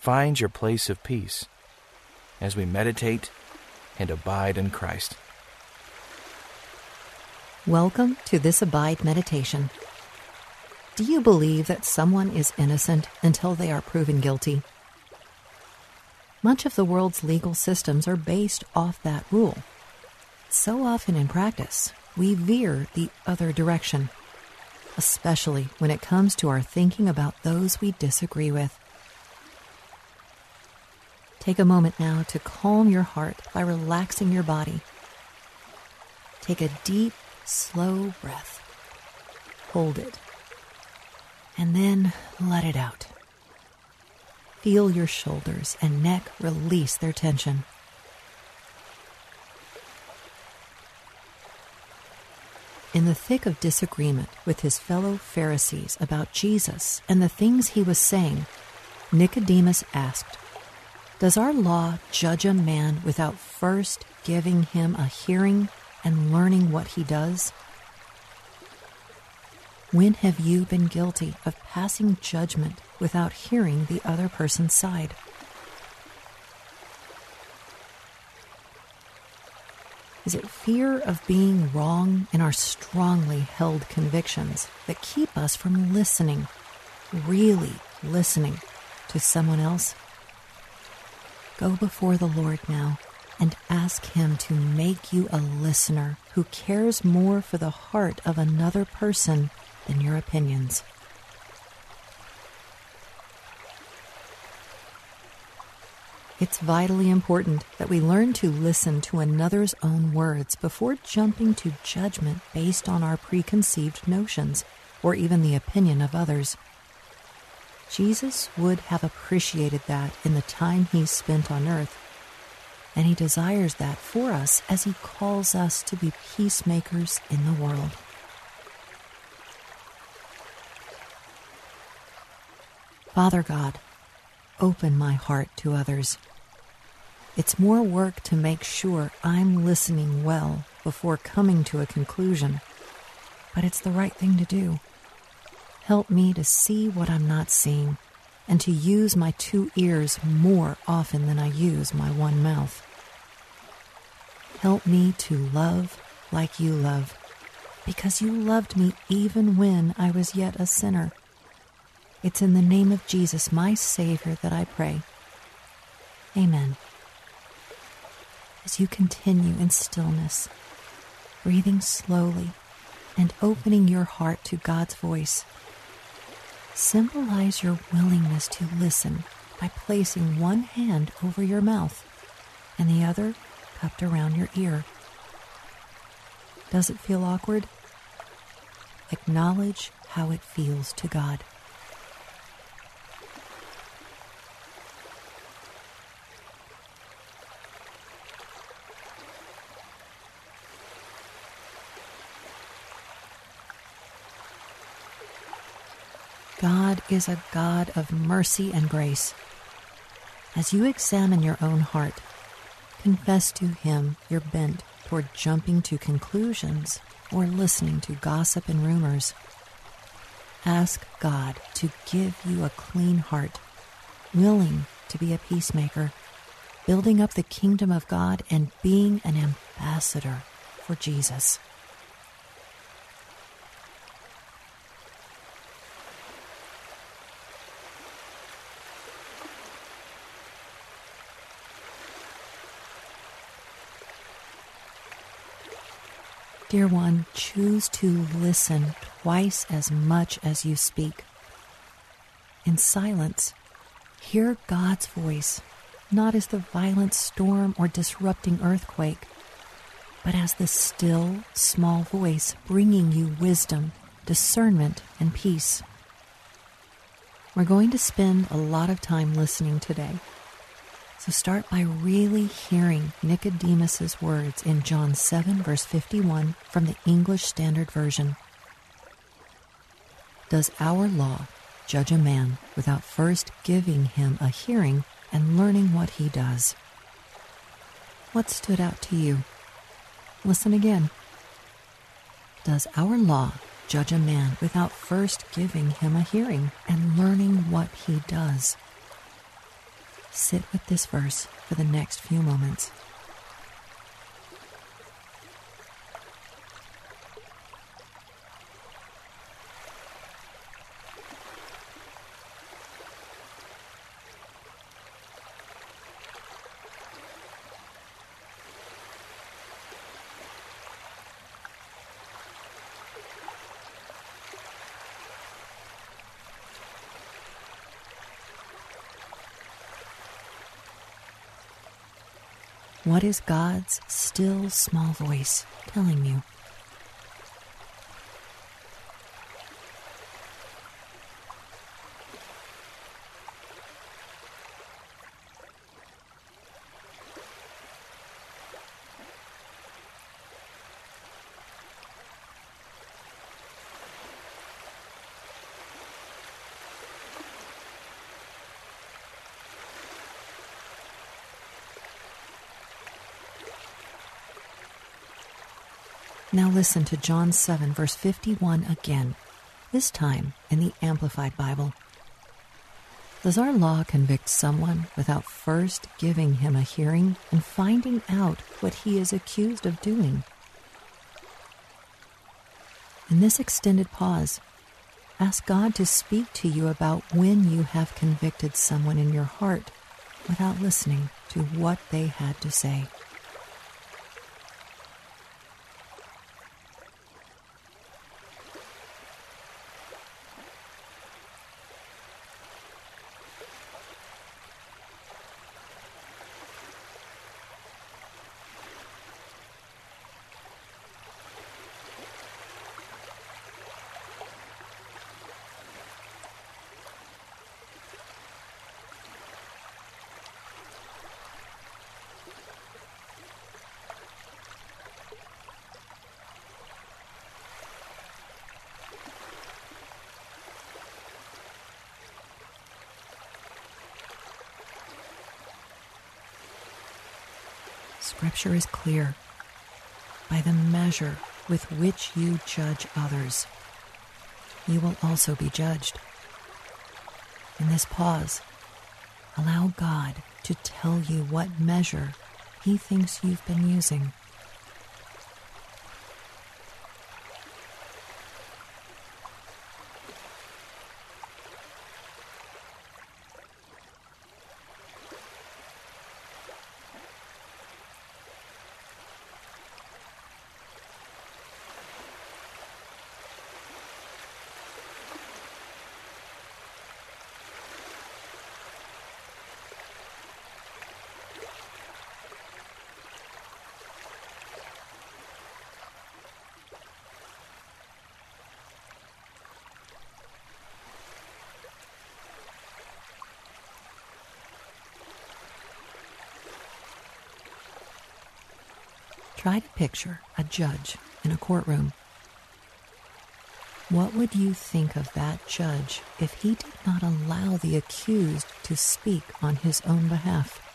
find your place of peace as we meditate and abide in Christ. Welcome to this Abide meditation. Do you believe that someone is innocent until they are proven guilty? Much of the world's legal systems are based off that rule. So often in practice, we veer the other direction, especially when it comes to our thinking about those we disagree with. Take a moment now to calm your heart by relaxing your body. Take a deep, slow breath. Hold it. And then let it out. Feel your shoulders and neck release their tension. In the thick of disagreement with his fellow Pharisees about Jesus and the things he was saying, Nicodemus asked, does our law judge a man without first giving him a hearing and learning what he does? When have you been guilty of passing judgment without hearing the other person's side? Is it fear of being wrong in our strongly held convictions that keep us from listening, really listening, to someone else? Go before the Lord now and ask Him to make you a listener who cares more for the heart of another person than your opinions. It's vitally important that we learn to listen to another's own words before jumping to judgment based on our preconceived notions or even the opinion of others. Jesus would have appreciated that in the time he spent on earth. And he desires that for us as he calls us to be peacemakers in the world. Father God, open my heart to others. It's more work to make sure I'm listening well before coming to a conclusion, but it's the right thing to do. Help me to see what I'm not seeing and to use my two ears more often than I use my one mouth. Help me to love like you love, because you loved me even when I was yet a sinner. It's in the name of Jesus, my Savior, that I pray. Amen. As you continue in stillness, breathing slowly and opening your heart to God's voice, Symbolize your willingness to listen by placing one hand over your mouth and the other cupped around your ear. Does it feel awkward? Acknowledge how it feels to God. Is a God of mercy and grace. As you examine your own heart, confess to Him your bent toward jumping to conclusions or listening to gossip and rumors. Ask God to give you a clean heart, willing to be a peacemaker, building up the kingdom of God and being an ambassador for Jesus. Dear one, choose to listen twice as much as you speak. In silence, hear God's voice, not as the violent storm or disrupting earthquake, but as the still, small voice bringing you wisdom, discernment, and peace. We're going to spend a lot of time listening today. Start by really hearing Nicodemus's words in John 7 verse 51 from the English Standard Version. Does our law judge a man without first giving him a hearing and learning what he does? What stood out to you? Listen again. Does our law judge a man without first giving him a hearing and learning what he does? Sit with this verse for the next few moments. What is God's still small voice telling you? Now listen to John 7, verse 51 again, this time in the Amplified Bible. Does our law convict someone without first giving him a hearing and finding out what he is accused of doing? In this extended pause, ask God to speak to you about when you have convicted someone in your heart without listening to what they had to say. Scripture is clear. By the measure with which you judge others, you will also be judged. In this pause, allow God to tell you what measure He thinks you've been using. Try to picture a judge in a courtroom. What would you think of that judge if he did not allow the accused to speak on his own behalf?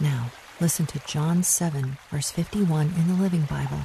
Now, listen to John 7, verse 51 in the Living Bible.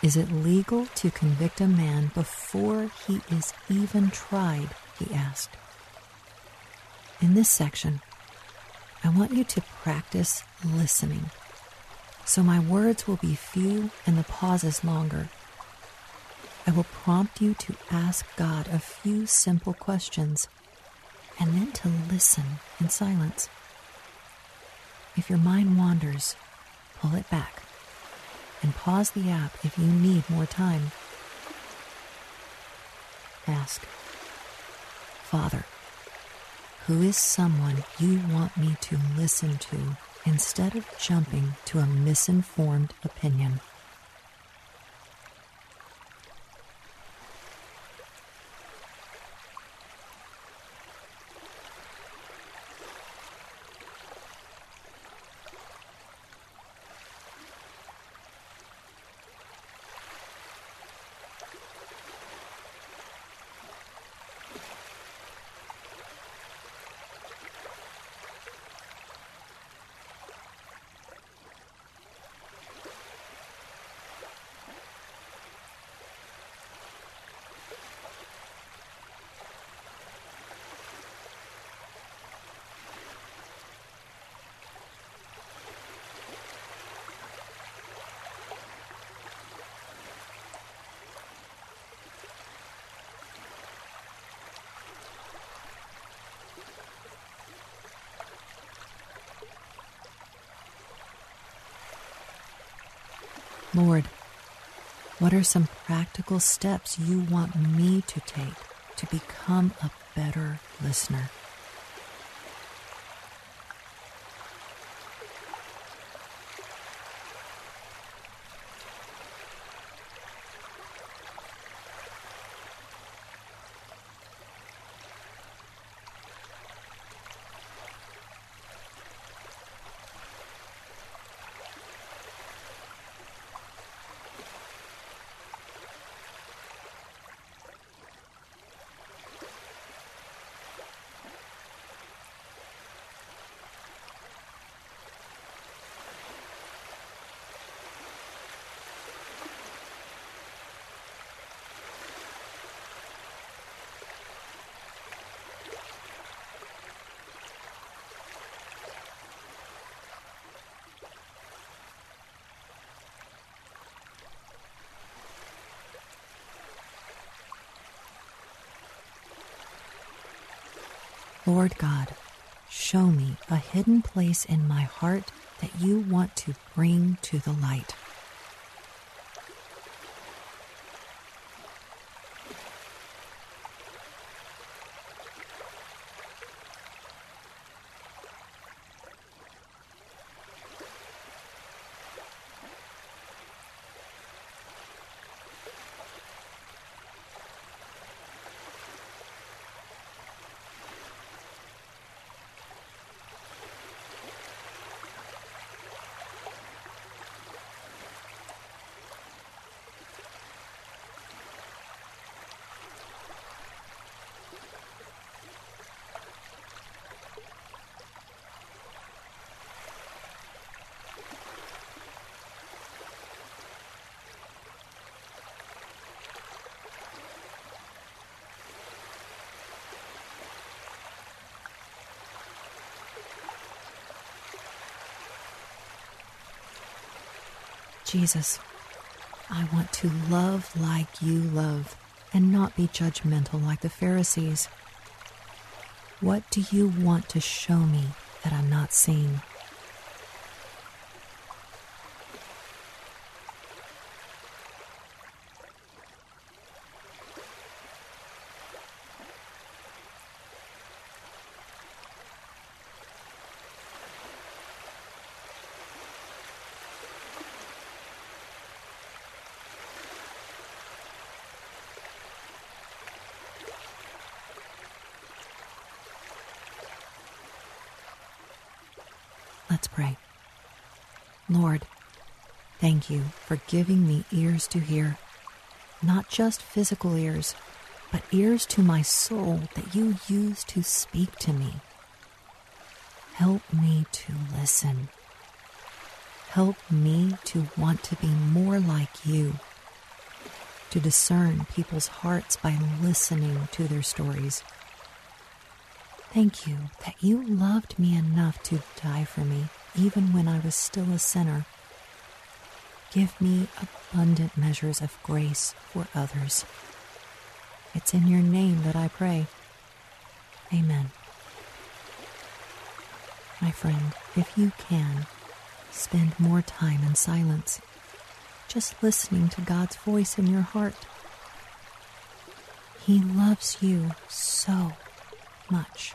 Is it legal to convict a man before he is even tried? He asked. In this section, I want you to practice listening. So my words will be few and the pauses longer. I will prompt you to ask God a few simple questions and then to listen in silence. If your mind wanders, pull it back and pause the app if you need more time. Ask, Father, who is someone you want me to listen to instead of jumping to a misinformed opinion? Lord, what are some practical steps you want me to take to become a better listener? Lord God, show me a hidden place in my heart that you want to bring to the light. Jesus, I want to love like you love and not be judgmental like the Pharisees. What do you want to show me that I'm not seeing? Let's pray. Lord, thank you for giving me ears to hear, not just physical ears, but ears to my soul that you use to speak to me. Help me to listen. Help me to want to be more like you, to discern people's hearts by listening to their stories. Thank you that you loved me enough to die for me, even when I was still a sinner. Give me abundant measures of grace for others. It's in your name that I pray. Amen. My friend, if you can, spend more time in silence, just listening to God's voice in your heart. He loves you so much.